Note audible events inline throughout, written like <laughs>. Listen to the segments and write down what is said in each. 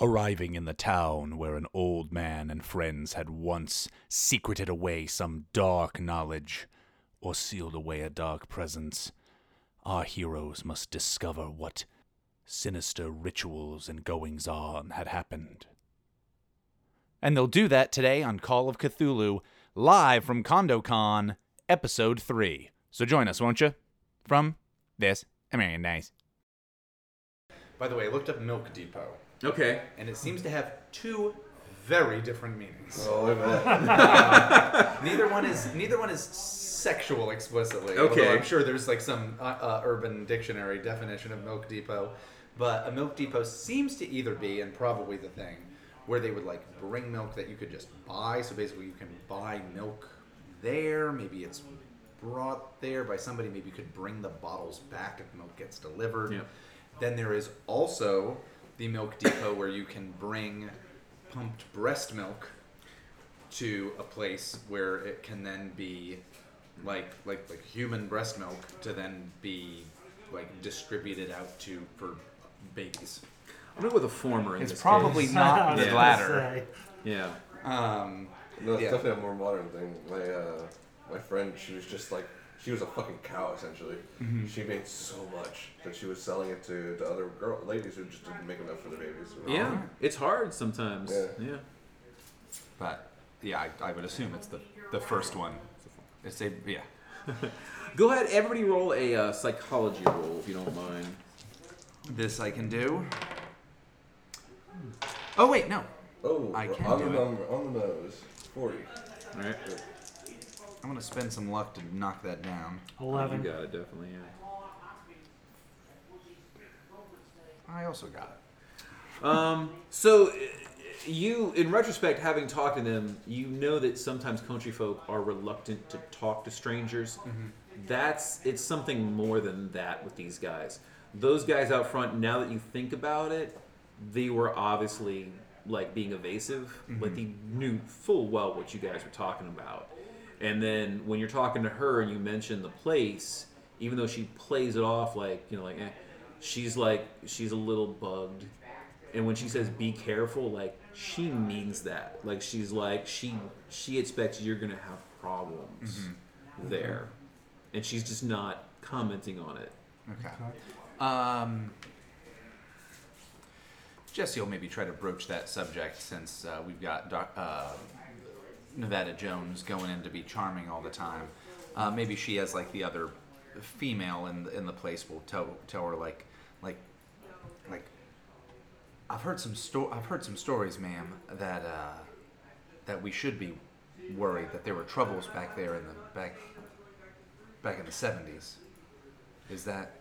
Arriving in the town where an old man and friends had once secreted away some dark knowledge or sealed away a dark presence, our heroes must discover what sinister rituals and goings on had happened. And they'll do that today on Call of Cthulhu, live from CondoCon, Episode 3. So join us, won't you? From this American Nice. By the way, I looked up Milk Depot, Okay. and it seems to have two very different meanings. Oh, look at that. Neither one is neither one is sexual explicitly. Okay. I'm sure there's like some uh, uh, urban dictionary definition of Milk Depot, but a Milk Depot seems to either be, and probably the thing, where they would like bring milk that you could just buy. So basically, you can buy milk there. Maybe it's brought there by somebody. Maybe you could bring the bottles back if milk gets delivered. Yeah. Then there is also the Milk Depot where you can bring pumped breast milk to a place where it can then be like like like human breast milk to then be like distributed out to for babies. I'm gonna go with the former in It's this probably case. not <laughs> the latter. Yeah. Um, No, it's Yeah. definitely a more modern thing. My uh, my friend, she was just like, she was a fucking cow essentially. She made so much that she was selling it to, to other girl ladies who just didn't make enough for their babies. Yeah. It's hard sometimes. Yeah. Yeah. But yeah, I, I would assume it's the, the first one. It's a yeah. <laughs> Go ahead, everybody roll a uh, psychology roll if you don't mind. this I can do. Oh wait, no. Oh, I can on do the it. number, on the nose, forty. All right. I'm gonna spend some luck to knock that down. Eleven. You got it, definitely. Yeah. I also got it. Um, so uh, you, in retrospect, having talked to them, you know that sometimes country folk are reluctant to talk to strangers. That's it's something more than that with these guys. Those guys out front, now that you think about it, they were obviously like being evasive. Like they knew full well what you guys were talking about. And then when you're talking to her and you mention the place, even though she plays it off like you know like eh, she's like she's a little bugged. And when she says be careful like she means that. Like she's like she she expects you're gonna have problems there. And she's just not commenting on it. Okay. Um, Jessie will maybe try to broach that subject since uh, we've got Doc, uh, Nevada Jones going in to be charming all the time. Uh, maybe she, has like the other female in the, in the place, will tell tell her like like like I've heard some sto- I've heard some stories, ma'am, that uh, that we should be worried that there were troubles back there in the back back in the seventies. Is that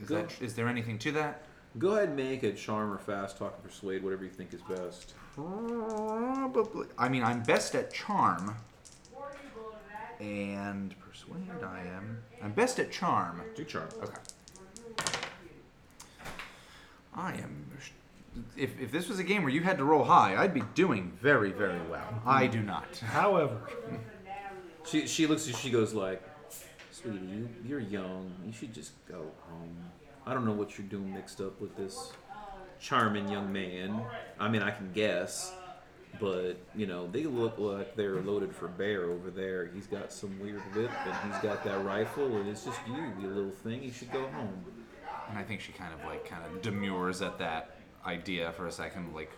is Go- that is there anything to that? go ahead and make a charm or fast talk or persuade whatever you think is best Probably. I mean, I'm best at charm. And persuade, I am. I'm best at charm. do charm Okay. I am. If, if this was a game where you had to roll high, I'd be doing very, very well. I do not. However, she, she looks at she goes like sweetie you, you're young you should just go home i don't know what you're doing mixed up with this charming young man. I mean i can guess but you know they look like they're loaded for bear over there. He's got some weird whip and he's got that rifle and it's just you you little thing. You should go home. And I think she kind of like kind of demurs at that idea for a second, like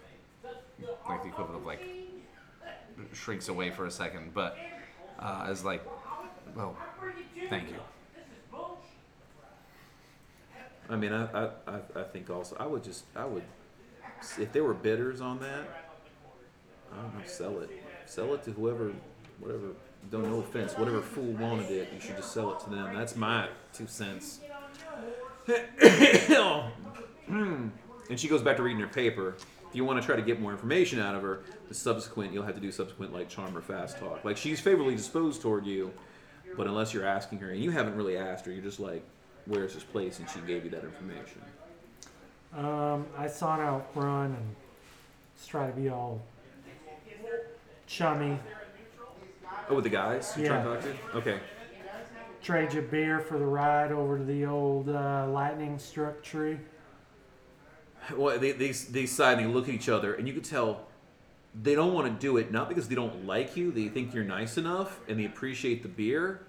like the equivalent of like shrinks away for a second, but uh, as like, well, thank you. I mean I, I i think also i would just i would if there were bidders on that i don't know sell it. Sell it to whoever whatever don't no offense whatever fool wanted it you should just sell it to them. That's my two cents. <coughs> Hmm. And she goes back to reading her paper. If you want to try to get more information out of her the subsequent you'll have to do subsequent like charm or fast talk. Like she's favorably disposed toward you but unless you're asking her and you haven't really asked her you're just like where's this place and she gave you that information um, I sought out run and just try to be all chummy. oh with the guys you're trying to Yeah. talk to okay Trade you beer for the ride over to the old uh, lightning struck tree. well, they, they, they sigh and they look at each other, and you could tell they don't want to do it, not because they don't like you, they think you're nice enough, and they appreciate the beer.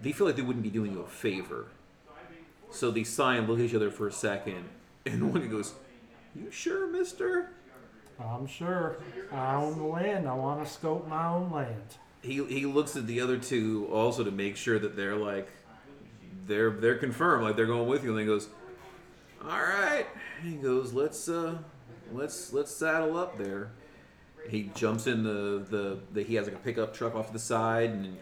They feel like they wouldn't be doing you a favor. So they sigh and look at each other for a second, and one goes, You sure, mister? I'm sure. I own the land. I want to scope my own land. He, he looks at the other two also to make sure that they're like, they're they're confirmed, like they're going with you, and he goes, All right. He goes, Let's uh, let's let's saddle up there. He jumps in the, the, the he has like a pickup truck off to the side and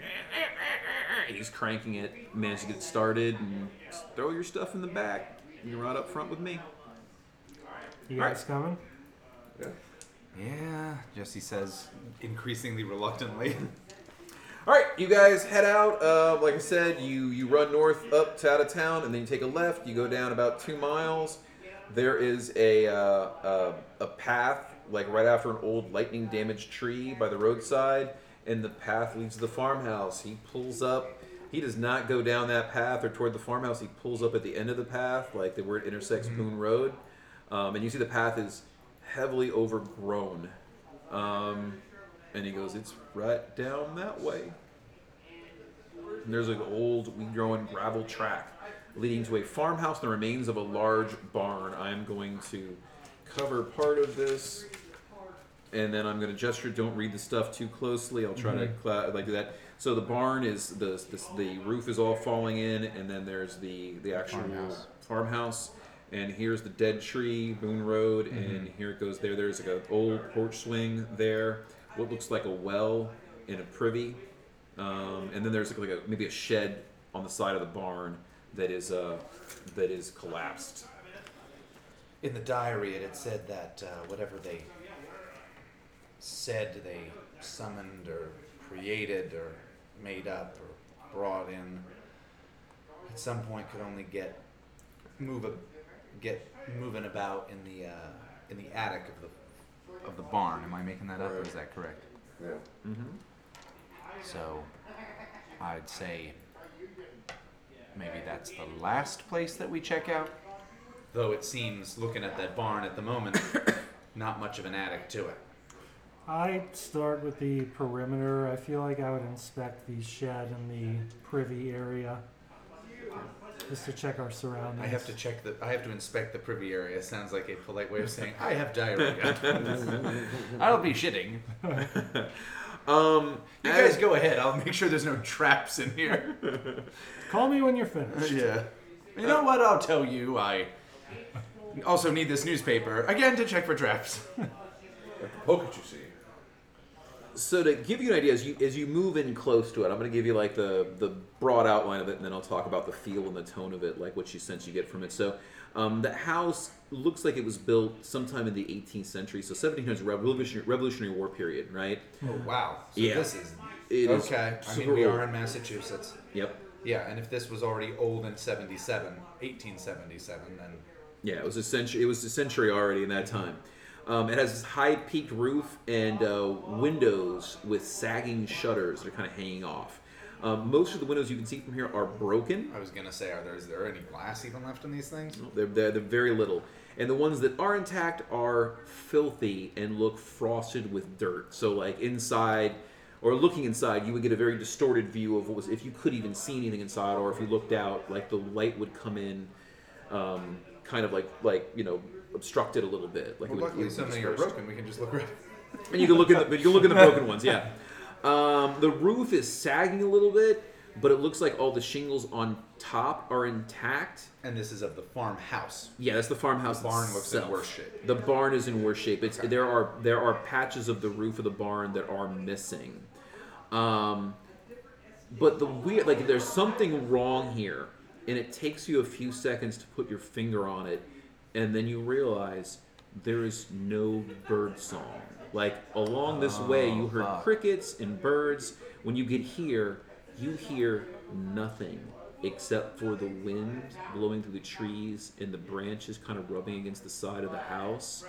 he's cranking it, managed to get it started and throw your stuff in the back. You're right up front with me. You Alright. guys coming? Yeah. Yeah, Jessie says increasingly reluctantly. <laughs> All right, you guys head out. Uh, like I said, you you run north up to out of town, and then you take a left. You go down about two miles. There is a uh, uh, a path like right after an old lightning damaged tree by the roadside, and the path leads to the farmhouse. He pulls up. He does not go down that path or toward the farmhouse. He pulls up at the end of the path, like the where it intersects Boone Road, um, and you see the path is heavily overgrown. Um, and he goes, "It's right down that way." And there's an old weed-growing gravel track leading to a farmhouse and the remains of a large barn. I'm going to cover part of this, and then I'm going to gesture. Don't read the stuff too closely. I'll try to cla- like do that. So the barn is the, the the roof is all falling in, and then there's the the actual Farmhouse. farmhouse. And here's the dead tree, Boone Road, and here it goes there. There's like an old porch swing there. What looks like a well in a privy, um, and then there's like, like a, maybe a shed on the side of the barn that is uh, that is collapsed. In the diary, it had said that uh, whatever they said they summoned or created or made up or brought in at some point could only get move a, get moving about in the uh, in the attic of the of the barn. Am I making that up, or is that correct? Yeah. Mm-hmm. So I'd say maybe that's the last place that we check out. Though it seems, looking at that barn at the moment, <coughs> not much of an attic to it. I'd start with the perimeter. I feel like I would inspect the shed and the privy area just to check our surroundings. I have to check the. I have to inspect the privy area. Sounds like a polite way of saying I have diarrhea. <laughs> I'll be shitting. <laughs> Um, You guys go ahead. I'll make sure there's no traps in here. Call me when you're finished. yeah. You know what? I'll tell you. I also need this newspaper again to check for traps. Poke at you see. So to give you an idea, as you as you move in close to it, I'm going to give you like the the broad outline of it, and then I'll talk about the feel and the tone of it, like what you sense you get from it. So, um, the house looks like it was built sometime in the 18th century, so 1700s Revolutionary Revolutionary War period, right? Oh wow. So Yeah. this is It is okay. I mean, we are in Massachusetts. Yep. Yeah, and if this was already old in 77, 1877, then Yeah, it was a century. It was a century already in that time. Um, it has this high peaked roof and uh, windows with sagging shutters that are kind of hanging off. Um, most of the windows you can see from here are broken. I was gonna say, are there is there any glass even left in these things? They're, they're, they're very little. And the ones that are intact are filthy and look frosted with dirt. So, like inside, or looking inside, you would get a very distorted view of what was, if you could even see anything inside, or if you looked out, like the light would come in, um, kind of like, like you know, obstructed a little bit. Like it would- luckily it of be are broken. We can just look right. And you can look in the, but you can look in the <laughs> broken ones, yeah. Um, the roof is sagging a little bit, but it looks like all the shingles on top are intact. And this is of the farmhouse. Yeah, that's the farmhouse. The barn looks in itself. worse shape. The barn is in worse shape. It's there are there are patches of the roof of the barn that are missing. Um, but the weird like there's something wrong here, and it takes you a few seconds to put your finger on it, and then you realize there is no bird song. Like along this way, you heard oh, fuck. crickets and birds. When you get here, you hear nothing except for the wind blowing through the trees and the branches kind of rubbing against the side of the house.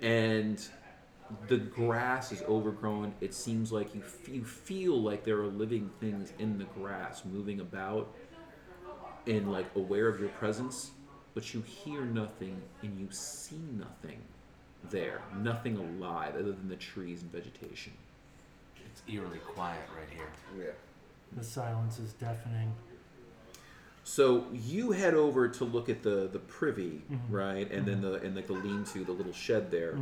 And the grass is overgrown. It seems like you, f- you feel like there are living things in the grass moving about and like aware of your presence, but you hear nothing and you see nothing there. Nothing alive other than the trees and vegetation. It's eerily quiet right here. Yeah. The silence is deafening. So you head over to look at the the privy, right, and then the and like the lean-to, the little shed there.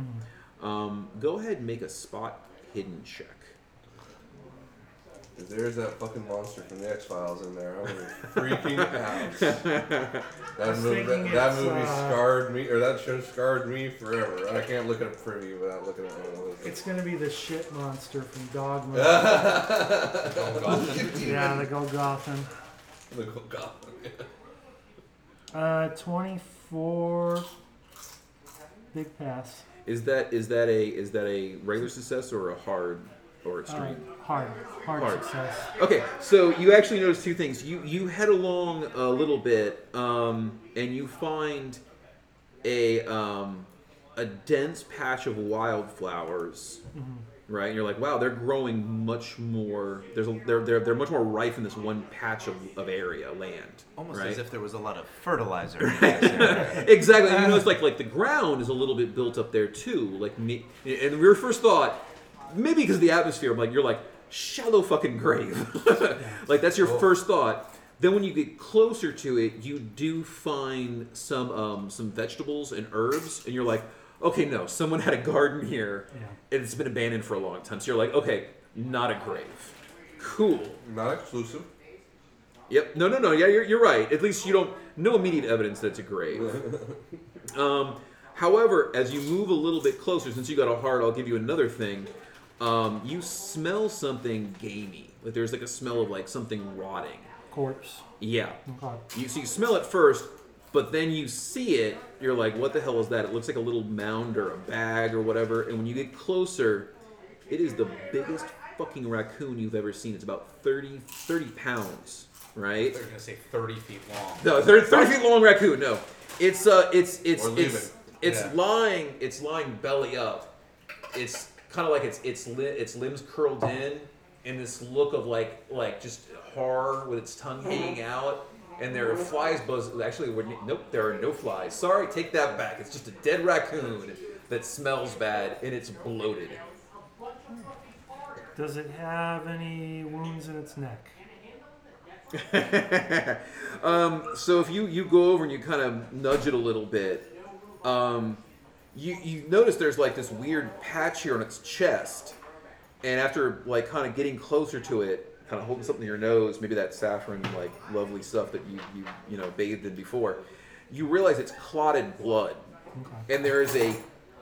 Um, go ahead and make a spot hidden check. If there's that fucking monster from the X Files in there, I'm gonna be freaking <laughs> out. That movie, that, that it's, movie uh, scarred me, or that show scarred me forever. I can't look at a preview without looking at one of those. It's gonna be the shit monster from Dogma. <laughs> Golgotha. yeah, the Golgothan. The Golgotha. Uh, 24. Big pass. Is that is that a is that a regular success or a hard or Uh, extreme? hard. Hard, Hard. success. Okay, so you actually notice two things. You you head along a little bit, um, and you find a um, a dense patch of wildflowers. Right, and you're like, wow, they're growing much more. There's a, they're, they're they're much more rife in this one patch of, of area land. Almost right? as if there was a lot of fertilizer. in this <laughs> exactly. And you notice like like the ground is a little bit built up there too. Like me, and your first thought, maybe because the atmosphere, I'm like you're like shallow fucking grave. <laughs> like that's your first thought. Then when you get closer to it, you do find some um, some vegetables and herbs, and you're like, okay, no, someone had a garden here, Yeah. and it's been abandoned for a long time. So you're like, okay, not a grave. Cool. Not exclusive. Yep. No, no, no. Yeah, you're, you're right. At least you don't no immediate evidence that it's a grave. <laughs> um, however, as you move a little bit closer, since you got a heart, I'll give you another thing. Um, you smell something gamey. Like there's like a smell of like something rotting. Corpse. Yeah. Okay. You so you smell it first, but then you see it. You're like, what the hell is that? It looks like a little mound or a bag or whatever. And when you get closer, it is the biggest fucking raccoon you've ever seen. It's about 30, 30 pounds, right? They're gonna say 30 feet long. No, 30, 30 feet long raccoon. No, it's uh, it's it's Or leave it's it. it's Yeah. lying. It's lying belly up. It's kind of like its its li- its limbs curled in, in this look of like like just horror with its tongue hanging out. And there are flies buzz. Actually, we're, nope, there are no flies. Sorry, take that back. It's just a dead raccoon that smells bad and it's bloated. Does it have any wounds in its neck? <laughs> um, so if you you go over and you kind of nudge it a little bit, um, you you notice there's like this weird patch here on its chest, and after like kind of getting closer to it, kind of holding something to your nose, maybe that saffron like lovely stuff that you you you know bathed in before, you realize it's clotted blood, Okay. and there is a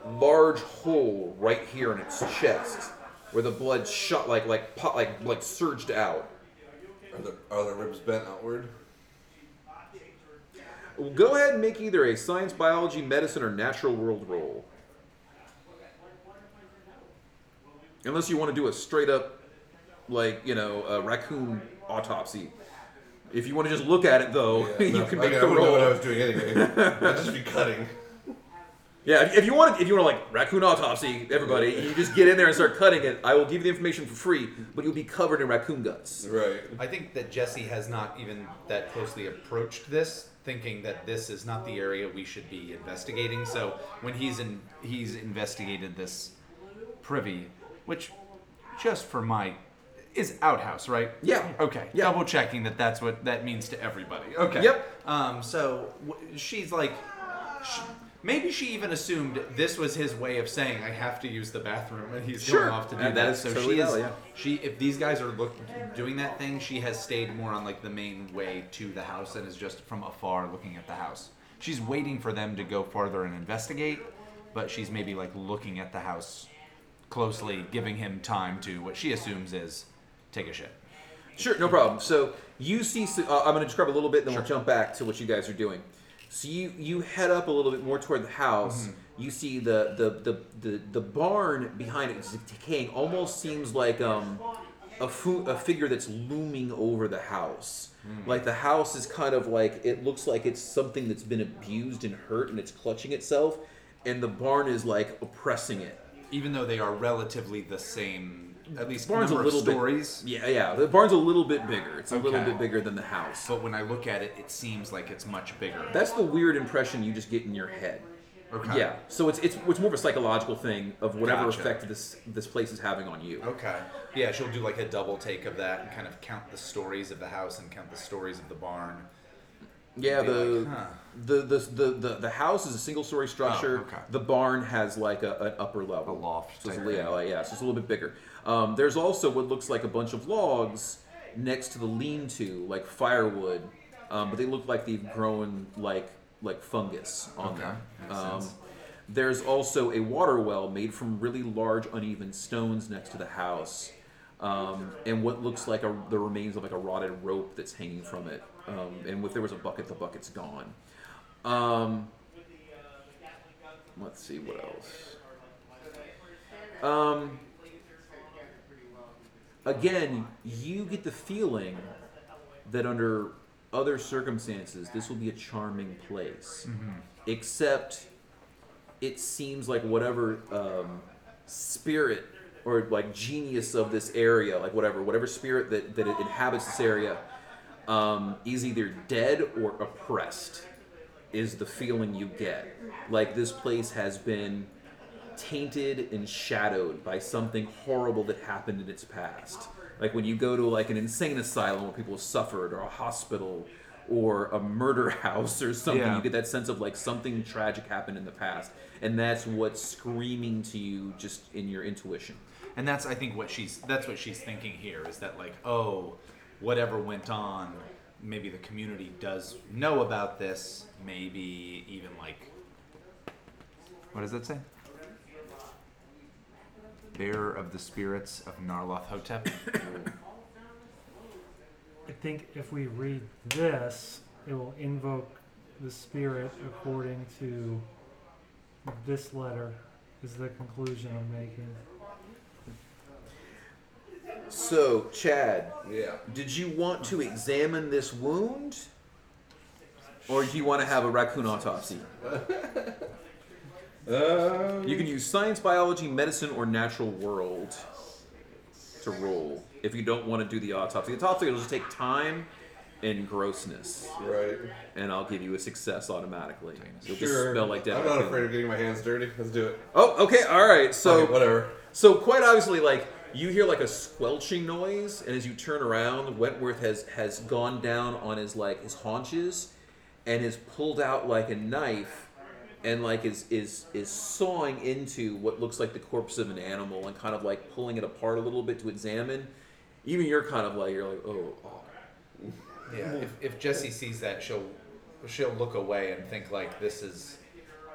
large hole right here in its chest where the blood shot like like pot like like surged out. Are the, are the ribs bent outward? Go ahead and make either a science, biology, medicine, or natural world roll. Unless you want to do a straight up, like, you know, a raccoon autopsy. If you want to just look at it, though, Yeah, <laughs> you no, can I, make I the wouldn't know what I was doing anyway. I'd just be cutting. <laughs> Yeah, if, if you want, if you want to like raccoon autopsy, everybody, you just get in there and start cutting it. I will give you the information for free, but you'll be covered in raccoon guts. Right. I think that Jessie has not even that closely approached this, thinking that this is not the area we should be investigating. So when he's in, he's investigated this privy, which, just for my, is outhouse, right? Yeah. Okay. Yeah. Double checking that that's what that means to everybody. Okay. Yep. Um. So w- she's like, sh maybe she even assumed this was his way of saying I have to use the bathroom, and he's Sure. going off to do And that so totally she is. yeah. She, if these guys are look, doing that thing, she has stayed more on like the main way to the house and is just from afar looking at the house. She's waiting for them to go farther and investigate, but she's maybe like looking at the house closely, giving him time to what she assumes is take a shit. Sure, no problem. So you see, uh, I'm going to describe a little bit, then we'll jump back to what you guys are doing. So you you head up a little bit more toward the house. You see the the, the, the the barn behind it is decaying. Almost seems like um a fu- a figure that's looming over the house. Like the house is kind of like it looks like it's something that's been abused and hurt, and it's clutching itself, and the barn is like oppressing it. Even though they are relatively the same at least barn's a little of bit- stories. Yeah, yeah. The barn's a little bit bigger. It's a little bit bigger than the house. But when I look at it, it seems like it's much bigger. That's the weird impression you just get in your head. okay. Yeah. So it's it's it's more of a psychological thing of whatever Gotcha. effect this this place is having on you. Okay. Yeah, she'll do like a double take of that and kind of count the stories of the house and count the stories of the barn. Yeah, the, like, huh. the, the the the the house is a single story structure. Oh, okay. The barn has like a, an upper level, A loft So it's, yeah, yeah, so it's a little bit bigger. Um, there's also what looks like a bunch of logs next to the lean-to, like firewood, um, but they look like they've grown like like fungus on Okay, them. Um, there's also a water well made from really large uneven stones next to the house. Um, and what looks like a, the remains of like a rotted rope that's hanging from it. Um, and if there was a bucket, the bucket's gone. Um, let's see what else. Um, again, you get the feeling that under other circumstances, this will be a charming place. Except, it seems like whatever um, spirit or like genius of this area, like whatever, whatever spirit that, that it inhabits this area, um, is either dead or oppressed. Is the feeling you get. Like this place has been tainted and shadowed by something horrible that happened in its past. Like when you go to like an insane asylum where people have suffered, or a hospital, or a murder <laughs> house, or something, Yeah. you get that sense of like something tragic happened in the past, and that's what's screaming to you just in your intuition. And that's I think what she's that's what she's thinking here is that like oh whatever went on maybe the community does know about this maybe even like what does that say bearer of the spirits of Nyarlathotep I think if we read this, it will invoke the spirit according to this letter, is the conclusion I'm making. So, Chad, Yeah. did you want to examine this wound, or do you want to have a raccoon autopsy? <laughs> Um, You can use science, biology, medicine, or natural world to roll if you don't want to do the autopsy. The autopsy will just take time and grossness, right. and I'll give you a success automatically. You'll Sure. just like I'm not afraid of getting my hands dirty. Let's do it. Oh, okay, all right. So, Okay, whatever. so quite obviously, like you hear like a squelching noise, and as you turn around, Wentworth has has gone down on his like his haunches, and has pulled out like a knife, and like is is is sawing into what looks like the corpse of an animal, and kind of like pulling it apart a little bit to examine. Even you're kind of like you're like oh, oh. yeah if, if Jessie sees that she'll she'll look away and think like this is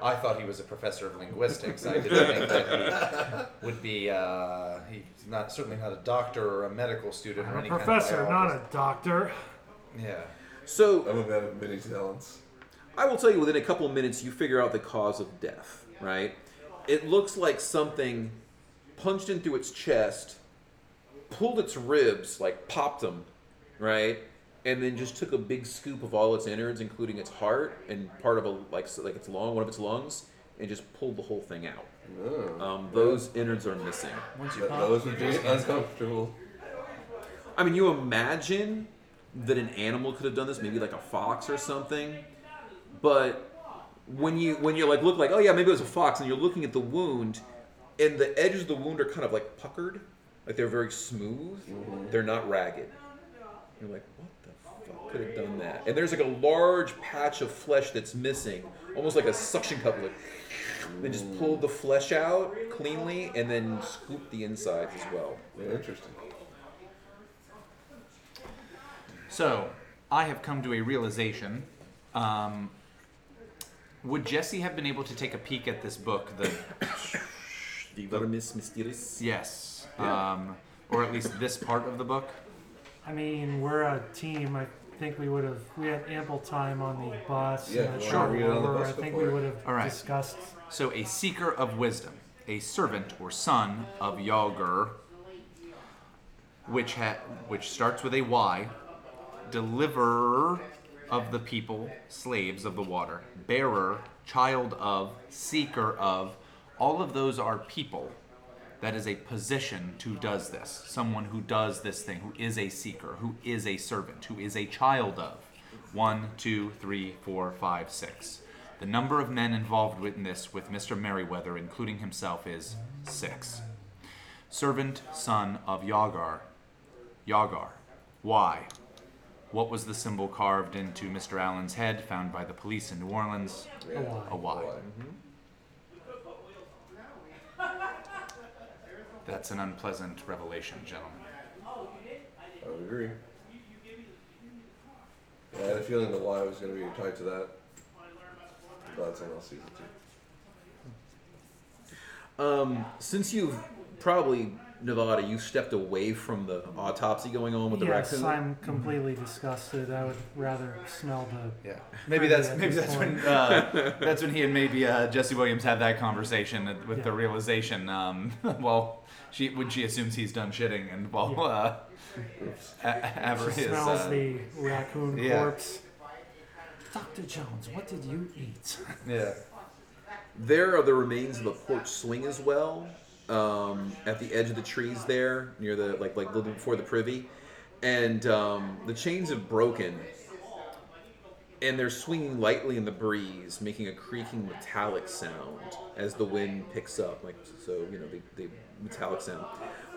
I thought he was a professor of linguistics. I didn't think that he would be. Uh, he's not certainly not a doctor or a medical student or I'm a any professor, kind of not a doctor. Yeah. So I'm a man of many talents. I will tell you within a couple of minutes, you figure out the cause of death, right? It looks like something punched into its chest, pulled its ribs, like popped them, right? And then just took a big scoop of all its innards, including its heart and part of a like so- like its lung, one of its lungs, and just pulled the whole thing out. Oh. Um, those innards are missing. Once you pop, those would be uncomfortable. I mean, you imagine that an animal could have done this, maybe like a fox or something. But when you when you like look like, oh yeah, maybe it was a fox, and you're looking at the wound, and the edges of the wound are kind of like puckered, like they're very smooth. They're not ragged. You're like, what the fuck could have done that? And there's like a large patch of flesh that's missing, almost like a suction cup. Like they just pulled the flesh out cleanly and then scooped the insides as well. Yeah, interesting. So I have come to a realization. Um, would Jessie have been able to take a peek at this book? The <coughs> The Vermis Mysteriis. yes, um, or at least this part of the book. I mean, we're a team. I think we would have. We had ample time on the bus. Yeah, and the if you wanna read it on the bus, I go think for we it. would have All right. discussed. So a seeker of wisdom, a servant or son of Yalgur, which ha- which starts with a Y, deliverer of the people, slaves of the water, bearer, child of, seeker of, all of those are people. That is a position who does this. Someone who does this thing, who is a seeker, who is a servant, who is a child of. One, two, three, four, five, six. The number of men involved in this with Mr. Merriweather, including himself, is six. Servant, son of Yagar. Yagar. Why? What was the symbol carved into Mr. Allen's head found by the police in New Orleans? Yeah. Y. A Y. Why? That's an unpleasant revelation, gentlemen. I would agree. Yeah, I had a feeling the Y was going to be tied to that. Glad someone else sees it too. Um, since you've probably Nevada, you stepped away from the autopsy going on with the yes, raccoon. I'm completely disgusted. I would rather smell the. Yeah, maybe that's at maybe this that's point. when uh, <laughs> that's when he and maybe uh, Jessie Williams had that conversation with the realization. Um, <laughs> well, she when she assumes he's done shitting, and while Yeah. uh, A- Aver She is smells uh, the raccoon yeah. corpse. Dr. Jones, what did you eat? yeah. There are the remains of a porch swing as well, um, at the edge of the trees there, near the like like a little before the privy, and um, the chains have broken, and they're swinging lightly in the breeze, making a creaking metallic sound as the wind picks up, like so you know the, the metallic sound.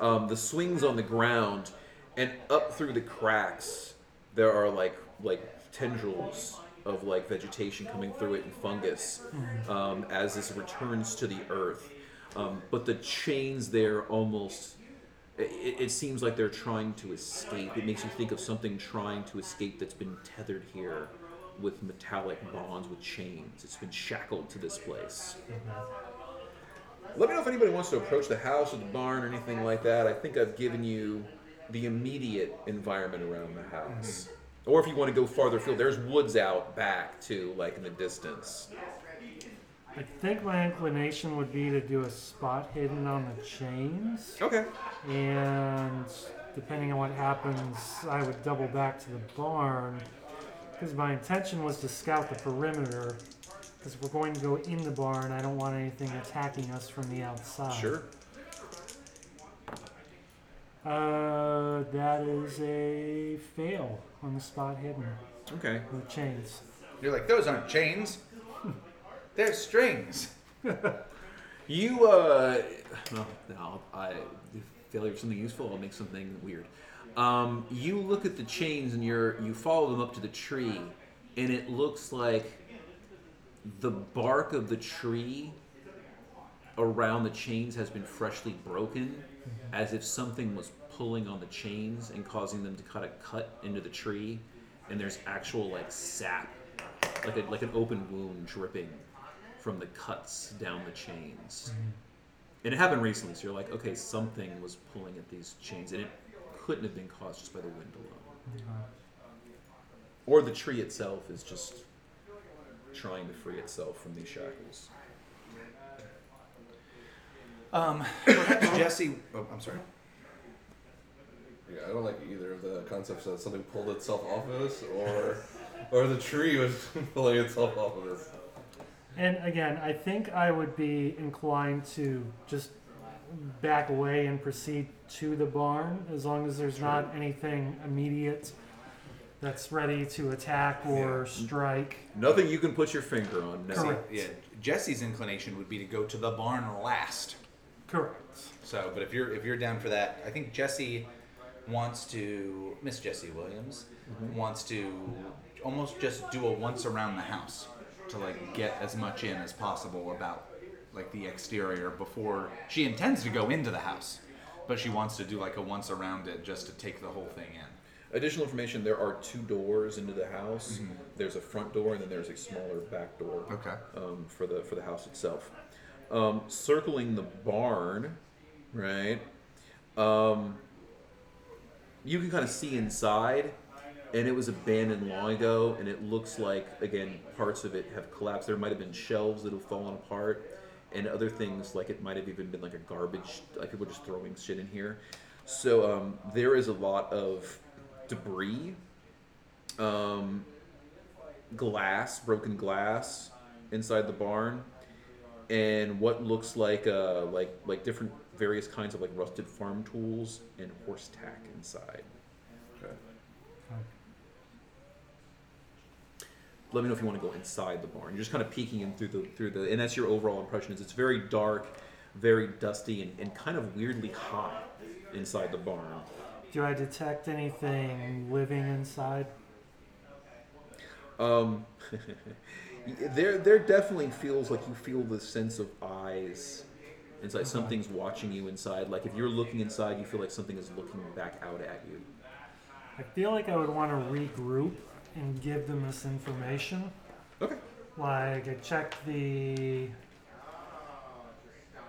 Um, the swings on the ground, and up through the cracks, there are like like tendrils of like vegetation coming through it and fungus um, as this returns to the earth. Um, but the chains there almost. It, it seems like they're trying to escape. It makes you think of something trying to escape that's been tethered here with metallic bonds with chains. It's been shackled to this place. Let me know if anybody wants to approach the house or the barn or anything like that. I think I've given you the immediate environment around the house. Or if you want to go farther afield, there's woods out back too, like in the distance. I think my inclination would be to do a spot hidden on the chains. Okay. And depending on what happens, I would double back to the barn. Because my intention was to scout the perimeter. Because we're going to go in the barn, I don't want anything attacking us from the outside. Sure. Uh, that is a fail on the spot hidden Okay. with chains. You're like those aren't chains. They're strings. <laughs> You, uh, well, no, I, if failure of something useful, I'll make something weird. Um, you look at the chains and you're, you follow them up to the tree, and it looks like the bark of the tree around the chains has been freshly broken, as if something was pulling on the chains and causing them to kind of cut into the tree, and there's actual like sap, like a, like an open wound dripping from the cuts down the chains. And it happened recently, so you're like, okay, something was pulling at these chains, and it couldn't have been caused just by the wind alone. Or the tree itself is just trying to free itself from these shackles. Um, <coughs> perhaps Jessie. Oh, I'm sorry. Yeah, I don't like either of the concepts that something pulled itself off of us, or or the tree was <laughs> pulling itself off of us. And again, I think I would be inclined to just back away and proceed to the barn as long as there's not anything immediate that's ready to attack or strike. Nothing you can put your finger on. No. Correct. Yeah, Jessie's inclination would be to go to the barn last. Correct. So, but if you're if you're down for that, I think Jessie wants to Miss Jessie Williams mm-hmm. wants to almost just do a once around the house to like get as much in as possible about like the exterior before she intends to go into the house, but she wants to do like a once around it just to take the whole thing in. Additional information: there are two doors into the house. There's a front door, and then there's a smaller back door. Okay. um, for the for the house itself. Um, circling the barn, right? Um, you can kind of see inside, and it was abandoned long ago, and it looks like again parts of it have collapsed. There might have been shelves that have fallen apart, and other things like it might have even been like a garbage, like people just throwing shit in here. So um, there is a lot of debris. Um, glass, broken glass inside the barn. and what looks like uh, like like different various kinds of like rusted farm tools and horse tack inside. Let me know if you want to go inside the barn. You're just kind of peeking in through the through the, and that's your overall impression. Is it's very dark, very dusty, and, and kind of weirdly hot inside the barn. Do I detect anything living inside? Um, <laughs> there, there definitely feels like you feel the sense of eyes inside. Something's watching you inside. Like if you're looking inside, you feel like something is looking back out at you. I feel like I would want to regroup and give them this information. Okay. Like I check the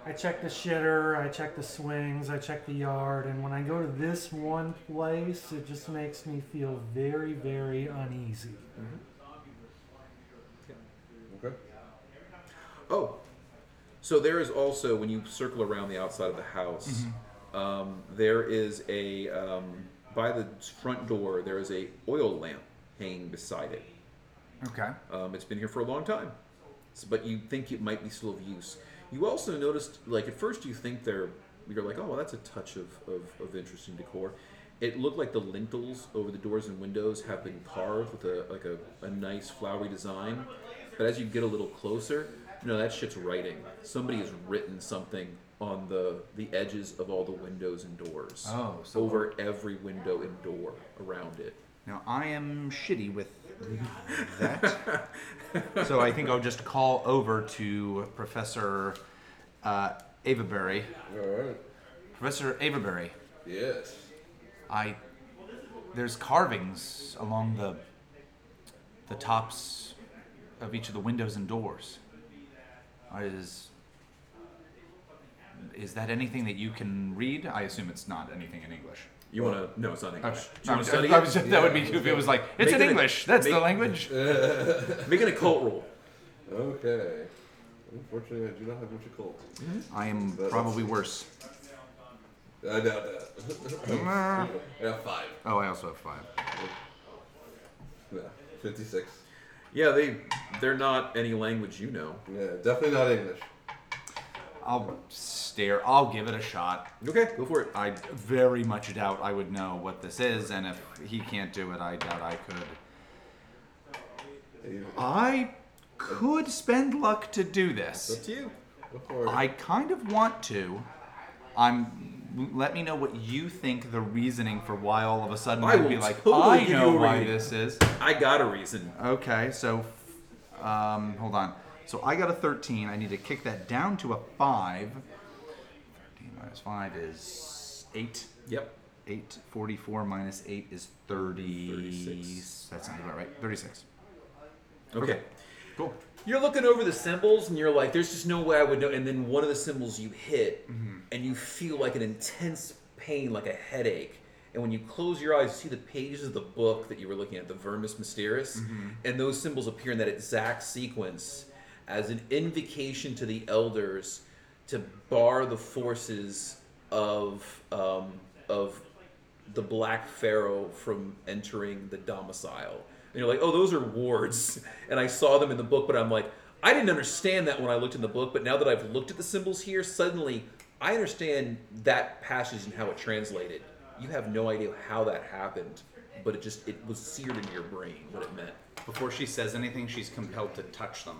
I check the shitter, I check the swings, I check the yard, and when I go to this one place, it just makes me feel very, very uneasy. Okay. Oh, so there is also when you circle around the outside of the house, um, there is a um, by the front door there is a oil lamp hanging beside it. Okay. Um, it's been here for a long time, S- but you think it might be still of use. You also noticed, like at first, you think they're you're like, oh well, that's a touch of, of, of interesting decor. It looked like the lintels over the doors and windows have been carved with a like a, a nice flowery design. But as you get a little closer, no, that shit's writing. Somebody has written something on the the edges of all the windows and doors. Oh, so- over every window and door around it. Now I am shitty with <laughs> that, so I think I'll just call over to Professor uh. All right. Professor Avery, Yes. I there's carvings along the the tops of each of the windows and doors. Is is that anything that you can read? I assume it's not anything in English. You want to? No, it's not English. sh- Do you wanna I- study I it? was just- that would be if it was like it's Make in it a- English. That's the make- language. <laughs> Make an occult roll. Okay. Unfortunately, I do not have much occult. Mm-hmm. I am That's- probably worse. I doubt that. <laughs> I got five. Oh, I also have five. Yeah. Fifty-six. Yeah, they they're not any language you know. Yeah, definitely not English. I'll stare. I'll give it a shot. Okay, go for it. I very much doubt I would know what this is, and if he can't do it, I doubt I could. I could spend luck to do Up this. to you. Go for it. I kind of want to. I'm. Let me know what you think the reasoning for why all of a sudden I I'd be like, totally I give know you a why reading." this is. I got a reason. Okay, so um, hold on. So I got a 13. I need to kick that down to a 5. 13 minus 5 is 8. Yep. 8. 44 minus 8 is 30. 36. That sounds about right. 36. Okay. Cool. You're looking over the symbols and you're like, there's just no way I would know. And then one of the symbols you hit mm-hmm. and you feel like an intense pain, like a headache. And when you close your eyes, you see the pages of the book that you were looking at, the Vermis Mysteriis, mm-hmm. and those symbols appear in that exact sequence as an invocation to the elders to bar the forces of um, of the Black Pharaoh from entering the domicile. And you're like, oh, those are wards. <laughs> And I saw them in the book, but I'm like, I didn't understand that when I looked in the book, but now that I've looked at the symbols here, suddenly I understand that passage and how it translated. You have no idea how that happened, but it just it was seared in your brain what it meant. Before she says anything, she's compelled to touch them.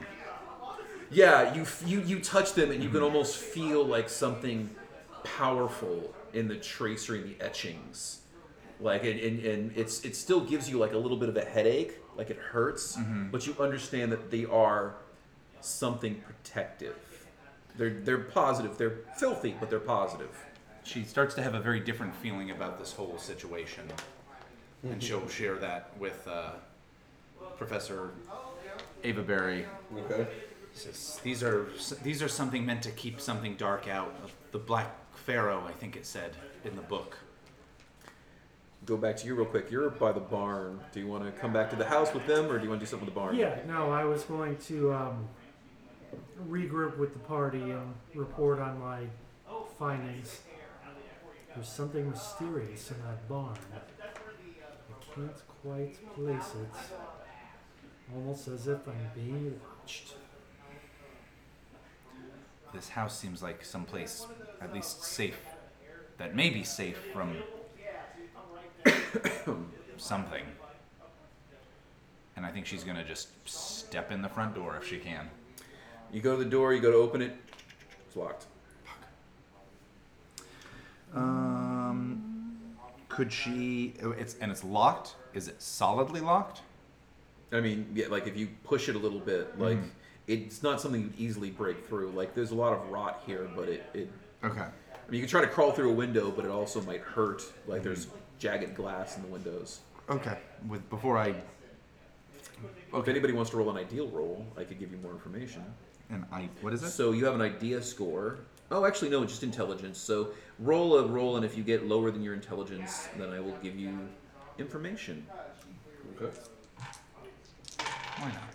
Yeah, you you you touch them and you can mm-hmm. almost feel like something powerful in the tracery and the etchings. Like and, and, and it's it still gives you like a little bit of a headache, like it hurts, mm-hmm. but you understand that they are something protective. They're they're positive. They're filthy, but they're positive. She starts to have a very different feeling about this whole situation. And mm-hmm. she'll share that with uh, Professor Avery. Okay. Says, These are these are something meant to keep something dark out. The Black Pharaoh, I think it said in the book. Go back to you real quick. You're by the barn. Do you want to come back to the house with them, or do you want to do something with the barn? Yeah, no, I was going to um, regroup with the party and report on my findings. There's something mysterious in that barn. I can't quite place it. Almost as if I'm being watched. This house seems like someplace at least safe, that may be safe from <coughs> something. And I think she's gonna just step in the front door if she can. You go to the door. You go to open it. It's locked. Um, could she? It's and it's locked. Is it solidly locked? I mean, yeah, like if you push it a little bit, like Mm-hmm. It's not something you'd easily break through. Like there's a lot of rot here, but it, it Okay. I mean, you can try to crawl through a window, but it also might hurt. Like there's jagged glass in the windows. Okay. With before I If anybody wants to roll an idea roll, I could give you more information. and I what is it? So you have an idea score. Oh, actually, no, just intelligence. So roll a roll, and if you get lower than your intelligence, then I will give you information. Okay. Why not?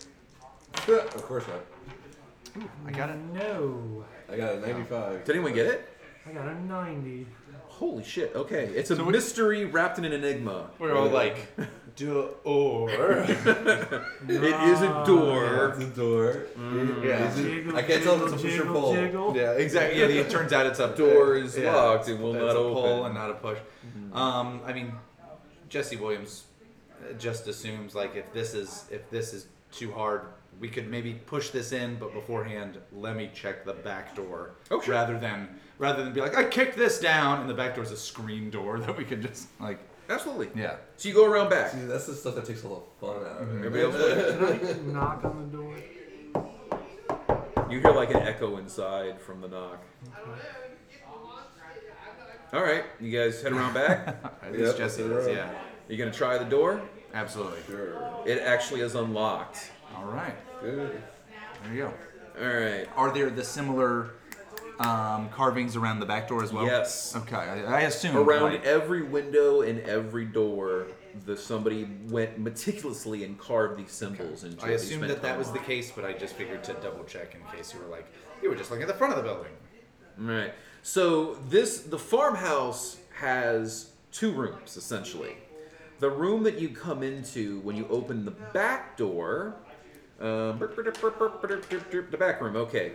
<laughs> of course not. I got it. No. I got a 95. Did anyone get it? I got a 90. Holy shit! Okay, it's a So we- mystery wrapped in an enigma. We're all like, door. <laughs> It is a door. the door. Yeah. Is it- Jiggle, I can't tell if it's a push or jiggle, pull. jiggle. Yeah, exactly. Yeah, it turns out it's a <laughs> Door is yeah, locked and will it's not a open. pull and not a push. Um, I mean, Jessie Williams uh, just assumes like if this is if this is too hard, we could maybe push this in, but beforehand, let me check the back door. Oh, sure. Rather than rather than be like, I kicked this down, and the back door is a screen door <laughs> that we can just like, Absolutely. yeah. So you go around back. See, that's the stuff that takes a little fun out of it. Mm-hmm. Everybody else? Can I knock on the door? You hear like an echo inside from the knock. All right, you guys head around back. <laughs> At least Yep, Jessie that's does. right. Yeah, You gonna try the door? absolutely. Sure. It actually is unlocked. All right, Good. there you go. All right. Are there the similar um, carvings around the back door as well? Yes. Okay, I, I assume Around like- every window and every door, the somebody went meticulously and carved these symbols into I. Assumed that that was on the case, but I just figured to double check in case you were like, you were just looking at the front of the building. Right. So this the farmhouse has two rooms essentially. The room that you come into when you open the back door, um, the back room. Okay.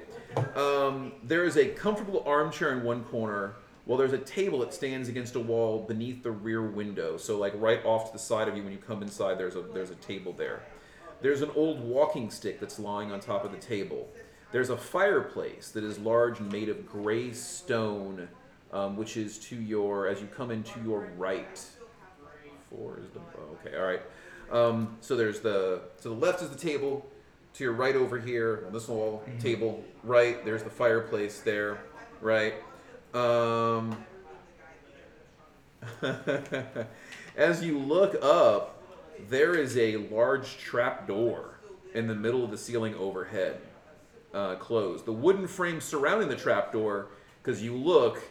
Um, there is a comfortable armchair in one corner, while there's a table that stands against a wall beneath the rear window. So like right off to the side of you when you come inside, there's a there's a table there. There's an old walking stick that's lying on top of the table. There's a fireplace that is large and made of gray stone, um, which is to your as you come into your right. Four is the oh, okay. All right. Um, so there's the to the left is the table. To your right over here on this wall table, right there's the fireplace there, right. Um, <laughs> as you look up, there is a large trap door in the middle of the ceiling overhead, uh, closed. The wooden frame surrounding the trap door, because you look,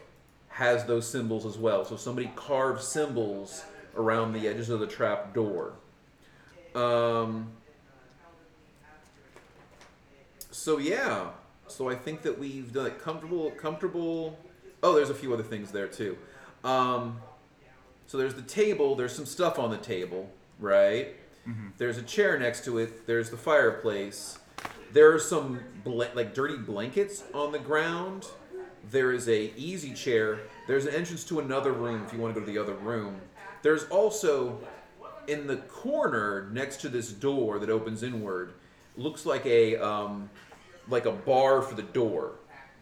has those symbols as well. So somebody carved symbols around the edges of the trap door. Um, so yeah, so I think that we've done it comfortable, comfortable. Oh, there's a few other things there too. Um, so there's the table. There's some stuff on the table, right? There's a chair next to it. There's the fireplace. There are some bla- like dirty blankets on the ground. There is a easy chair. There's an entrance to another room if you want to go to the other room. There's also in the corner next to this door that opens inward looks like a um, like a bar for the door,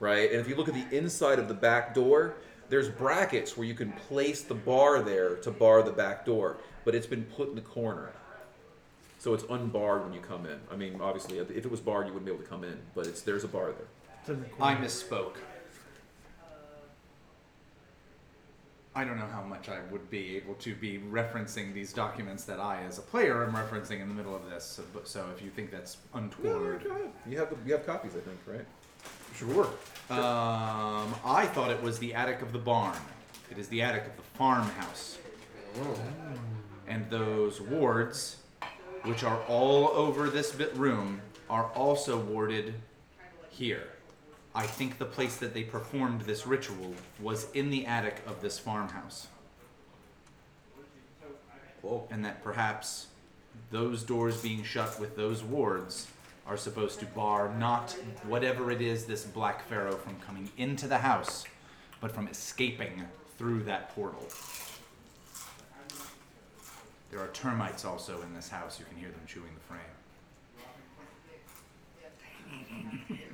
right? And if you look at the inside of the back door, there's brackets where you can place the bar there to bar the back door, but it's been put in the corner. So it's unbarred when you come in. I mean, obviously, if it was barred, you wouldn't be able to come in, but it's there's a bar there. It's in the I misspoke. I don't know how much I would be able to be referencing these documents that I, as a player, am referencing in the middle of this. So, so if you think that's untoward, You have the, you have copies, I think, right? Sure. Um, I thought it was the attic of the barn. It is the attic of the farmhouse. And those wards, which are all over this bit room, are also warded here. I think the place that they performed this ritual was in the attic of this farmhouse. Whoa. And that perhaps those doors being shut with those wards are supposed to bar not whatever it is this Black Pharaoh from coming into the house, but from escaping through that portal. There are termites also in this house. You can hear them chewing the frame. <laughs>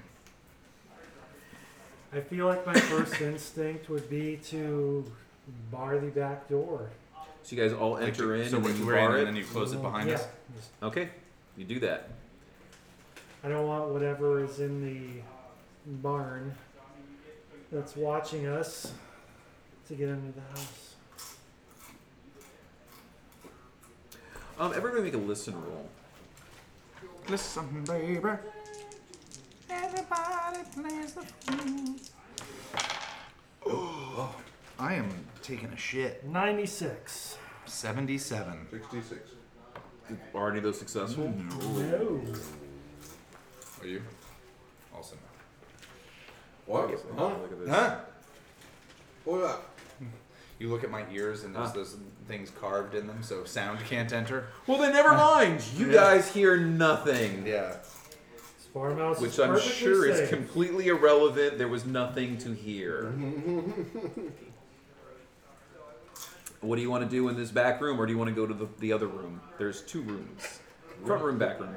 I feel like my first <coughs> instinct would be to bar the back door. So you guys all Like, enter in so and then you we're in bar and then you close it behind yeah. us. just- Okay, you do that. I don't want whatever is in the barn that's watching us to get into the house. Um, everybody make a listen roll. Listen, baby. Everybody plays the flute. Oh, <gasps> I am taking a shit. 96. 77. 66. Are any of those successful? No. Are you? Awesome. What? Huh? Look at this. Huh? What up? You look at my ears and there's Huh. those things carved in them so sound can't enter. Well, then never mind. You Yeah. guys hear nothing. Yeah. Farmhouse Which is I'm perfectly sure is completely irrelevant. There was nothing to hear. <laughs> what do you want to do in this back room, or do you want to go to the, the other room? There's two rooms front room, back room.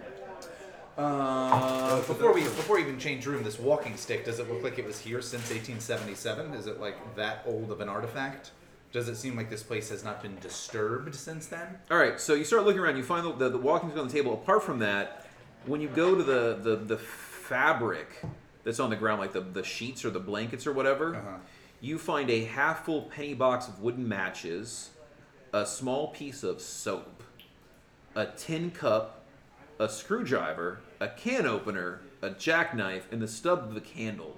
Uh, before we before we even change room, this walking stick does it look like it was here since 1877? Is it like that old of an artifact? Does it seem like this place has not been disturbed since then? All right, so you start looking around. You find the, the, the walking stick on the table. Apart from that, when you go to the, the, the fabric that's on the ground, like the, the sheets or the blankets or whatever, Uh-huh. you find a half full penny box of wooden matches, a small piece of soap, a tin cup, a screwdriver, a can opener, a jackknife, and the stub of a candle.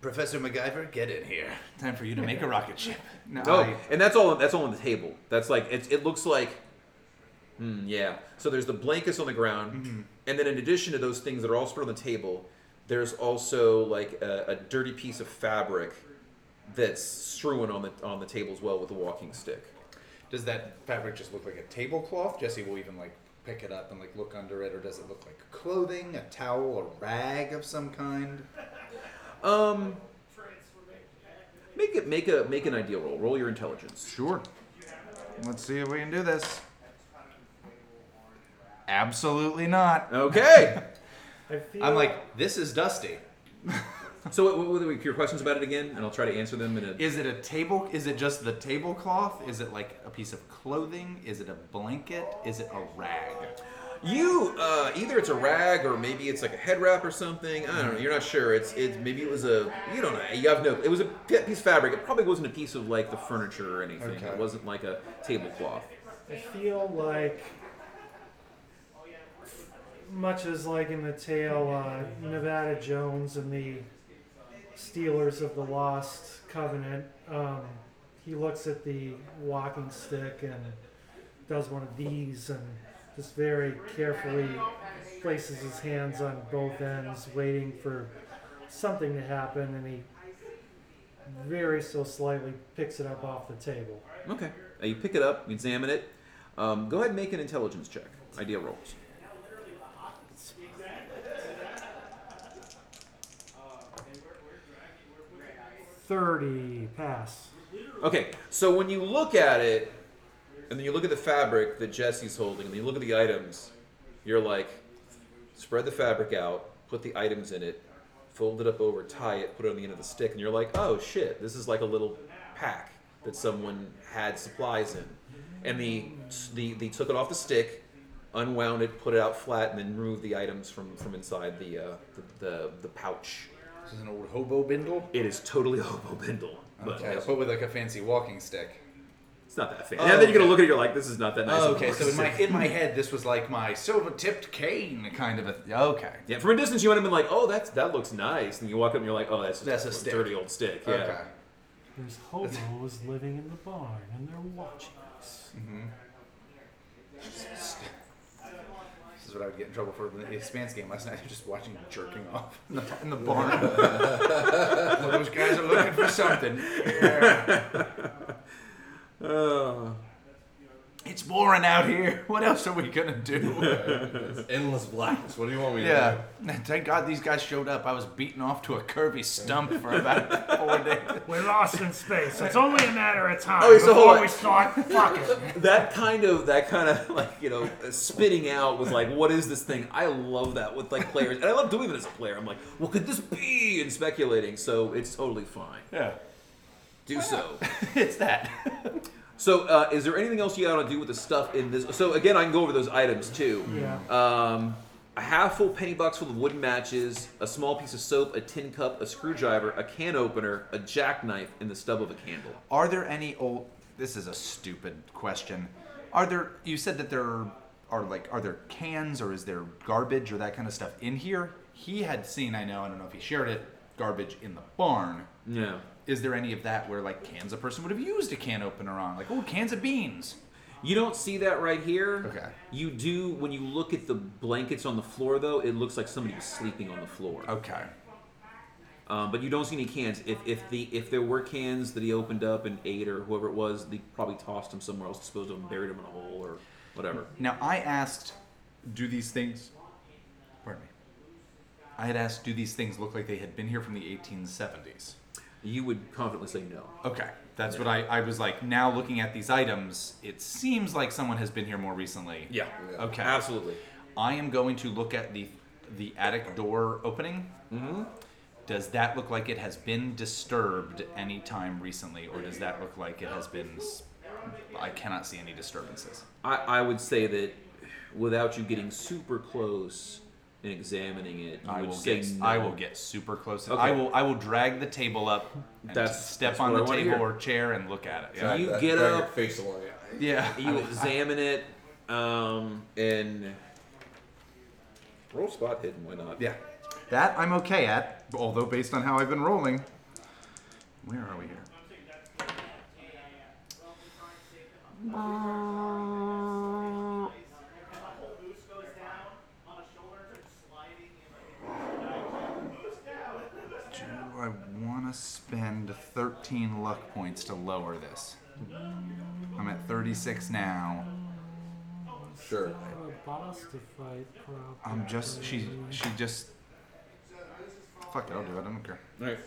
Professor MacGyver, get in here. Time for you to make a rocket ship. <laughs> No, Oh, I- and that's all. That's all on the table. That's like it. It looks like, hmm, yeah. So there's the blankets on the ground, and then in addition to those things that are all spread on the table, there's also like a, a dirty piece of fabric that's strewn on the on the table as well with a walking stick. Does that fabric just look like a tablecloth? Jessie will even like pick it up and like look under it, or does it look like clothing, a towel, a rag of some kind? Um, make it make a make an idea roll. Roll your intelligence. Sure. Let's see if we can do this. Absolutely not. Okay. <laughs> I feel I'm like, this is dusty. <laughs> so what, what were your questions about it again? And I'll try to answer them in a. Is it a table? Is it just the tablecloth? Is it like a piece of clothing? Is it a blanket? Is it a rag? You uh, either it's a rag or maybe it's like a head wrap or something. I don't know. You're not sure. It's it's maybe it was a you don't know. You have no. It was a piece of fabric. It probably wasn't a piece of like the furniture or anything. Okay. It wasn't like a tablecloth. I feel like, much as like in the tale, uh, Nevada Jones and the Stealers of the Lost Covenant, um, he looks at the walking stick and does one of these and just very carefully places his hands on both ends, waiting for something to happen, and he very so slightly picks it up off the table. Okay. You pick it up. Examine it. Um, go ahead and make an intelligence check. Idea rolls. Thirty pass. Okay, so when you look at it, and then you look at the fabric that Jessie's holding, and then you look at the items, you're like, spread the fabric out, put the items in it, fold it up over, tie it, put it on the end of the stick, and you're like, oh shit, this is like a little pack that someone had supplies in. And the, the, they took it off the stick, unwound it, put it out flat, and then removed the items from, from inside the, uh, the, the, the pouch. This is an old hobo bindle. It is totally a hobo bindle. But Okay, but with like a fancy walking stick. it's not that fancy. Oh, and then you're gonna okay. look at it, you're like, this is not that nice. Oh, of a okay. So in my in my head, this was like my silver-tipped cane kind of a. Okay. Yeah, from a distance you might have been like, "Oh, that's that looks nice," and you walk up and you're like, "Oh, that's just That's a a stick. dirty old stick." Yeah. Okay. There's hobos living in the barn and they're watching us. Mm-hmm. This is what I would get in trouble for in the Expanse game last night. <laughs> Just watching jerking off in the, in the <laughs> barn. well, those guys are looking for something. <laughs> Yeah. Uh, It's boring out here. <laughs> What else are we gonna do? Endless blackness. What do you want me to do? yeah. Thank God these guys showed up. I was beaten off to a curvy stump for about four days. <laughs> We're lost in space. It's only a matter of time Oh, so before we start fucking. <laughs> that kind of that kind of like you know spitting out was like what is this thing i love that with like players and i love doing it as a player i'm like what could this be and speculating so it's totally fine Yeah. do so It's that. So uh, is there anything else you want to do with the stuff in this so again i can go over those items too Yeah. um, a half full penny box full of wooden matches, a small piece of soap, a tin cup, a screwdriver, a can opener, a jackknife, and the stub of a candle. Are there any old? This is a stupid question. Are there? You said that there are like, are there cans or is there garbage or that kind of stuff in here? He had seen, I know, I don't know if he shared it, garbage in the barn. Yeah. Is there any of that where like cans a person would have used a can opener on? Like, oh, cans of beans. You don't see that right here. Okay. You do when you look at the blankets on the floor, though. It looks like somebody was sleeping on the floor. Okay. Um, but you don't see any cans. If if the if there were cans that he opened up and ate or whoever it was, they probably tossed them somewhere else, disposed of them, buried them in a hole or whatever. Now I asked, do these things? Pardon me. I had asked, do these things look like they had been here from the 1870s? You would confidently say no. Okay, that's what I, I was like. Now looking at these items, it seems like someone has been here more recently. Yeah. Okay. Absolutely. I am going to look at the the attic door opening. Mm-hmm. Does that look like it has been disturbed any time recently, or does that look like it has been? s- I cannot see any disturbances. I, I would say that without you getting super close and examining it, you I would will say get no. I will get super close. Okay. I will I will drag the table up. And That's- step that's on the table or chair and look at it. So you That- get up- face along it. yeah. <laughs> You examine it, um, and roll spot hidden. Why not? Yeah. That I'm okay at, although based on how I've been rolling. Where are we here? Do I want to spend 13 luck points to lower this? I'm at 36 now. Sure. Have a boss to fight, probably. I'm just she she just fuck it. I'll do it. I don't care. All right.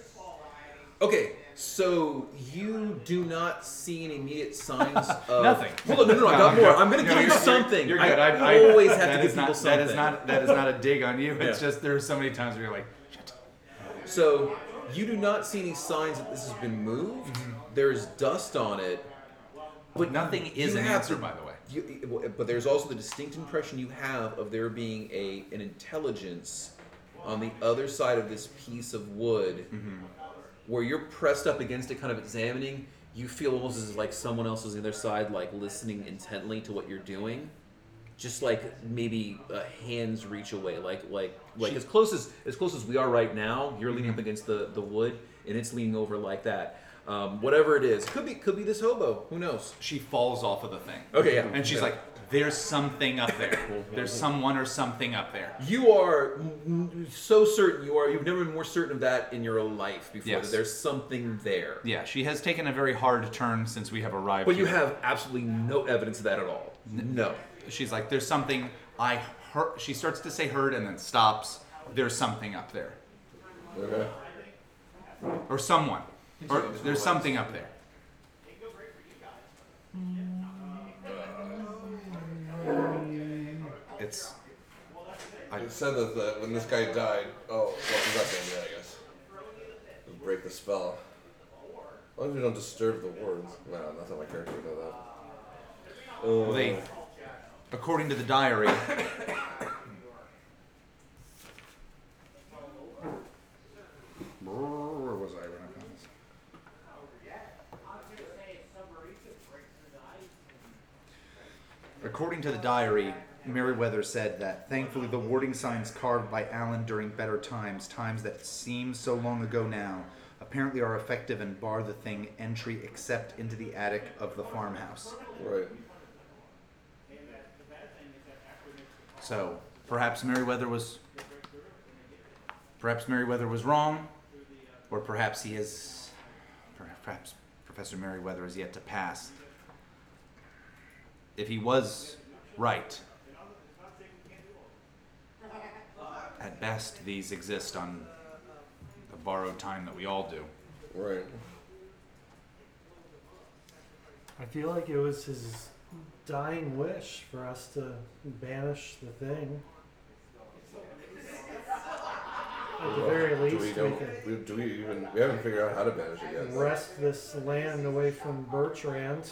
Okay, so you do not see any immediate signs <laughs> of Nothing. Hold on, no, no, no, I got more. I'm gonna No, give you you're- something. You're good. I, I always have that to give is not, people something. That is not that is not a dig on you. <laughs> It's Yeah. just there are so many times where you're like, shit. So you do not see any signs that this has been moved. Mm-hmm. There's dust on it, but nothing is an answer, to- by the way. You, but there's also the distinct impression you have of there being a an intelligence on the other side of this piece of wood, where you're pressed up against it, kind of examining. You feel almost as like someone else is on the other side, like listening intently to what you're doing, just like maybe a hand's reach away, like like like She- as close as as close as we are right now. You're leaning up against the the wood, and it's leaning over like that. Um, whatever it is, could be could be this hobo. Who knows? She falls off of the thing. Okay, yeah. And she's Yeah. like, "There's something up there. There's someone or something up there." You are so certain you are. You've never been more certain of that in your life before. Yes. That there's something there. Yeah, she has taken a very hard turn since we have arrived. But you have absolutely no evidence of that at all. No. She's like, "There's something I heard." She starts to say "heard" and then stops. There's something up there, Okay. or someone, or there's something up there. It's It said that the, when this guy died, oh, well, he's not saying that, I guess. Just break the spell. As long as we don't disturb the wards. No, that's not my character would know that. Oh, well, they, uh, according to the diary. Where was I when I found this? According to the diary, Meriwether said that thankfully the warding signs carved by Allen during better times, times that seem so long ago now, apparently are effective and bar the thing entry except into the attic of the farmhouse. Right. So perhaps Meriwether was perhaps Meriwether was wrong, or perhaps he is perhaps Professor Meriwether is yet to pass. if he was right, at best these exist on the borrowed time that we all do. Right. I feel like it was his dying wish for us to banish the thing. At the very do least, we we, don't? We, do we even? We haven't figured out how to banish it yet. wrest this land away from Bertrand.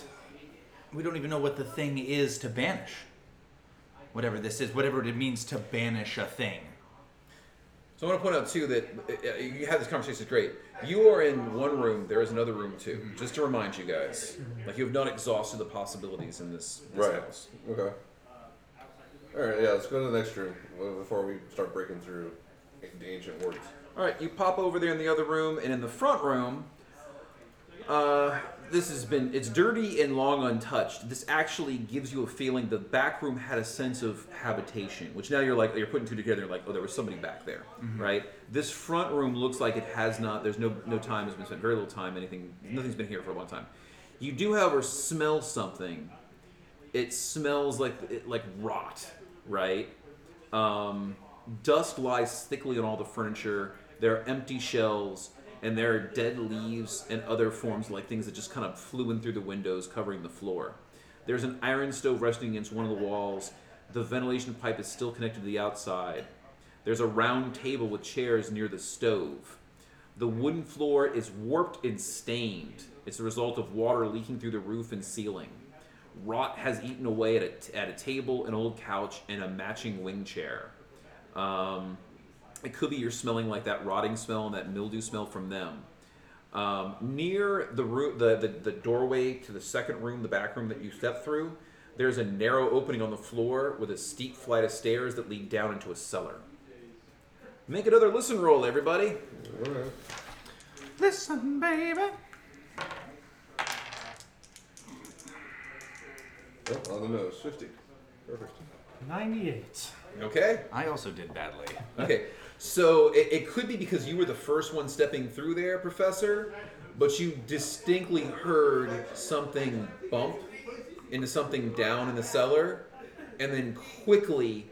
We don't even know what the thing is to banish. Whatever this is, whatever it means to banish a thing. So I want to point out too that uh, you had this conversation. Is great. You are in one room. There is another room too. Just to remind you guys, like you have not exhausted the possibilities in this, this Right. house. Okay. All right. Yeah. Let's go to the next room uh, before we start breaking through the ancient words. All right, you pop over there in the other room, and in the front room, uh, this has been it's dirty and long untouched. This actually gives you a feeling the back room had a sense of habitation, which now you're like you're putting two together, like oh, there was somebody back there, right? This front room looks like it has not. There's no no time has been spent, very little time. Anything, nothing's been here for a long time. You do, however, smell something. It smells like it, like rot, right? Um, dust lies thickly on all the furniture. There are empty shelves, and there are dead leaves and other forms like things that just kind of flew in through the windows, covering the floor. There's an iron stove resting against one of the walls. The ventilation pipe is still connected to the outside. There's a round table with chairs near the stove. The wooden floor is warped and stained. It's a result of water leaking through the roof and ceiling. Rot has eaten away at a, at a table, an old couch, and a matching wing chair. Um, it could be you're smelling like that rotting smell and that mildew smell from them. Um, near the, roo- the, the the doorway to the second room, the back room that you step through, there's a narrow opening on the floor with a steep flight of stairs that lead down into a cellar. Make another listen roll, everybody. All right. Listen, baby. Oh, on the nose, fifty. Perfect. 98. Okay. I also did badly. Okay, <laughs> so it, it could be because you were the first one stepping through there, Professor, but you distinctly heard something bump into something down in the cellar, and then quickly,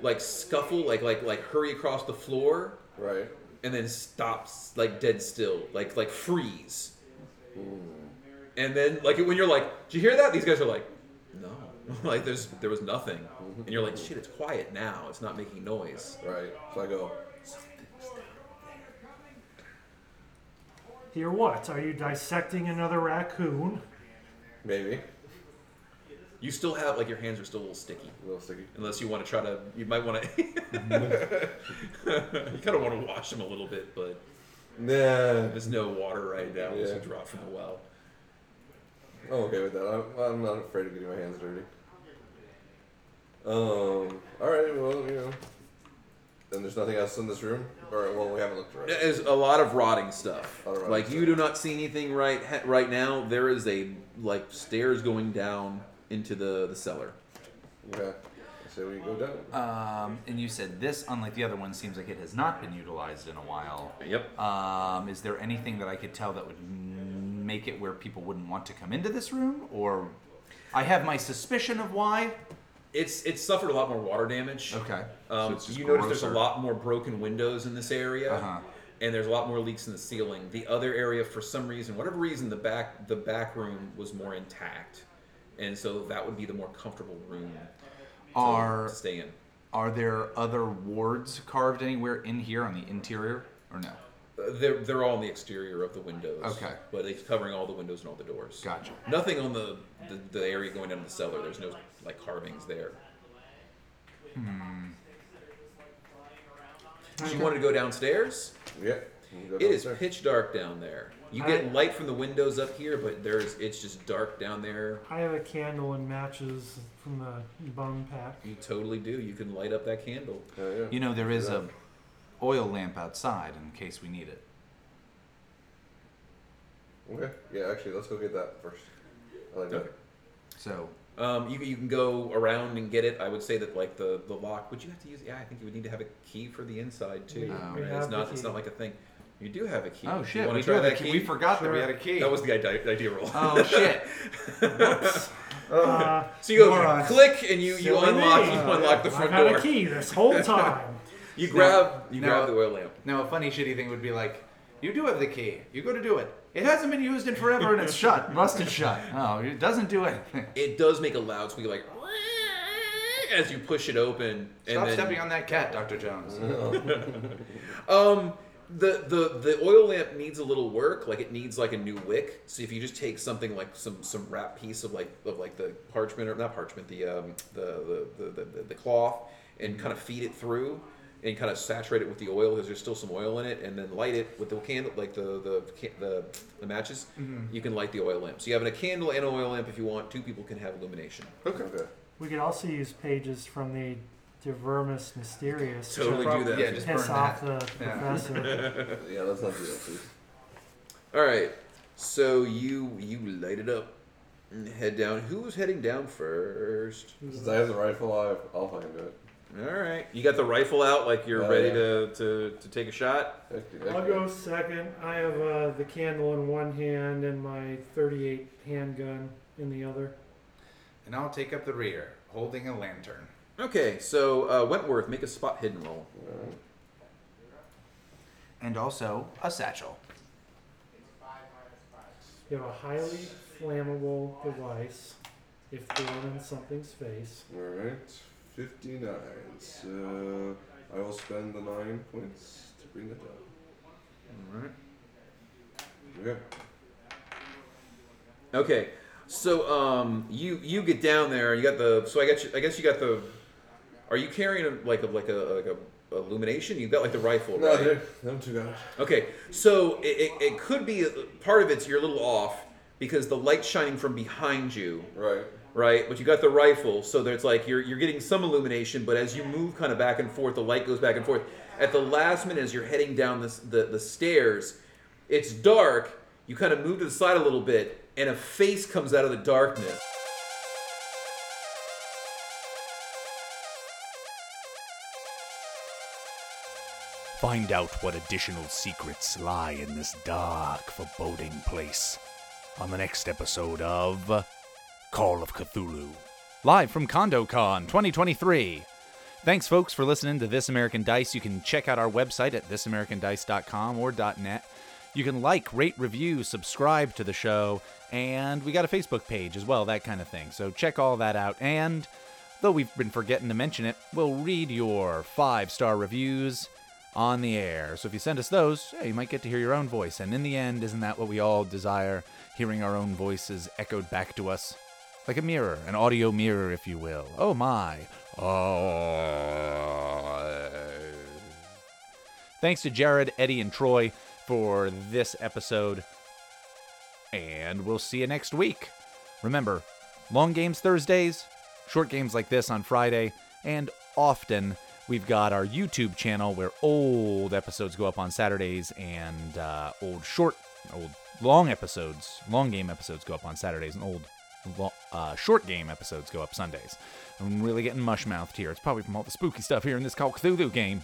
like scuffle, like like like hurry across the floor, Right. and then stops like dead still, like like freeze. Hmm. And then like when you're like, did you hear that? These guys are like, no, <laughs> like there's there was nothing, mm-hmm. and you're like, shit, it's quiet now. It's not making noise. Right. So I go. Here, what? Are you dissecting another raccoon? Maybe. You still have like your hands are still a little sticky, A little sticky. unless you want to try to. You might want to. <laughs> you kind of want to wash them a little bit, but Nah. there's no water right now unless Yeah. you draw from the well. I'm okay with that. I'm, I'm not afraid of getting my hands dirty. Um. All right. Well, you know. And there's nothing else in this room, or well, we haven't looked around. There's a lot of rotting stuff. A lot of rotting like you do not see anything right ha- right now. There is a like stairs going down into the the cellar. Okay. I say we go down. Um, and you said this, unlike the other one, seems like it has not been utilized in a while. Yep. Um, is there anything that I could tell that would m- make it where people wouldn't want to come into this room? Or I have my suspicion of why. It's it's suffered a lot more water damage. Okay. Um, So you notice there's a lot more broken windows in this area, Uh-huh. and there's a lot more leaks in the ceiling. The other area, for some reason, whatever reason, the back the back room was more intact, and so that would be the more comfortable room to, Are to stay in. are there other wards carved anywhere in here on the interior, or no? They're they're all on the exterior of the windows. Okay. but it's covering all the windows and all the doors. Gotcha. Nothing on the, the the area going down to the cellar. There's no like carvings there. Hmm. You wanted to go downstairs? Yeah. go It is downstairs. pitch dark down there. You get light from the windows up here, but there's it's just dark down there. I have a candle and matches from the bone pack. You totally do. You can light up that candle. Yeah. You know there is Yeah. a oil lamp outside in case we need it. Okay. Yeah. Actually, let's go get that first. I like that. So Um, you, you can go around and get it. I would say that like the, the lock. Would you have to use? Yeah, I think you would need to have a key for the inside too. We- we Right, have It's the not it's key. not like a thing. You do have a key. Oh You shit! wanna We, try do that have a key? key. we forgot that we Sure. had a key. That was the idea, idea roll. oh shit! <laughs> Uh, so you go Morons. click and you, you Silly unlock me. you unlock the I've front had door. a key this whole time. You grab you no. grab the oil lamp. Now a funny shitty thing would be like, you do have the key. You go to do it. It hasn't been used in forever and it's shut, <laughs> busted shut. Oh, it doesn't do anything. It does make a loud squeak like as you push it open. And Stop then, stepping on that cat, Dr. Jones. <laughs> Um, the the the oil lamp needs a little work. Like it needs like a new wick. So if you just take something like some some wrap piece of like of like the parchment or not parchment, the um the the the, the, the cloth, and kind of feed it through. And kind of saturate it with the oil because there's still some oil in it, and then light it with the candle, like the the the, the matches. Mm-hmm. You can light the oil lamp. So you have a candle and an oil lamp if you want. Two people can have illumination. Okay. okay. We could also use pages from the De Vermis Mysteriis Totally to do that. Yeah, just piss burn off that. the Yeah. professor. <laughs> Yeah, let's not do that, please. <laughs> All right. So you you light it up and head down. Who's heading down first? Since I have the rifle, I'll, I'll fucking do it. All right. You got the rifle out, like you're Oh, ready yeah. to, to, to take a shot. Heck, heck I'll go second. I have uh, the candle in one hand and my 38 handgun in the other. And I'll take up the rear, holding a lantern. Okay. So uh, Wentworth, make a spot hidden roll. Alright. And also a satchel. You have a highly flammable device if thrown in something's face. Alright. 59. So I will spend the 9 points to bring that down. All right. Okay. Okay. So um, you you get down there. You got the. So I guess you, I guess you got the. Are you carrying a, like a like a like a illumination? You got like the rifle, No, right? them two got it. Okay, so it, it, it could be part of it's you're a little off because the light's shining from behind you, Right. Right? But you got the rifle, so there's like you're you're getting some illumination, but as you move kind of back and forth, the light goes back and forth. At the last minute, as you're heading down this, the the stairs, it's dark. You kind of move to the side a little bit, and a face comes out of the darkness. Find out what additional secrets lie in this dark, foreboding place on the next episode of Call of Cthulhu, live from CondoCon 2023. Thanks, folks, for listening to This American Dice. You can check out our website at thisamericandice.com or .net. You can like, rate, review, subscribe to the show, and we got a Facebook page as well, that kind of thing. So check all that out. And though we've been forgetting to mention it, we'll read your five star reviews on the air. So if you send us those, hey, you might get to hear your own voice. And in the end, isn't that what we all desire? Hearing our own voices echoed back to us? Like a mirror, an audio mirror, if you will. Oh my. Oh. Thanks to Jarad, Eddy, and Troy for this episode. And we'll see you next week. Remember, long games Thursdays, short games like this on Friday, and often we've got our YouTube channel where old episodes go up on Saturdays and uh, old short, old long episodes, long game episodes go up on Saturdays, and old uh, short game episodes go up Sundays. I'm really getting mush mouthed here. It's probably from all the spooky stuff here in this Call Cthulhu game.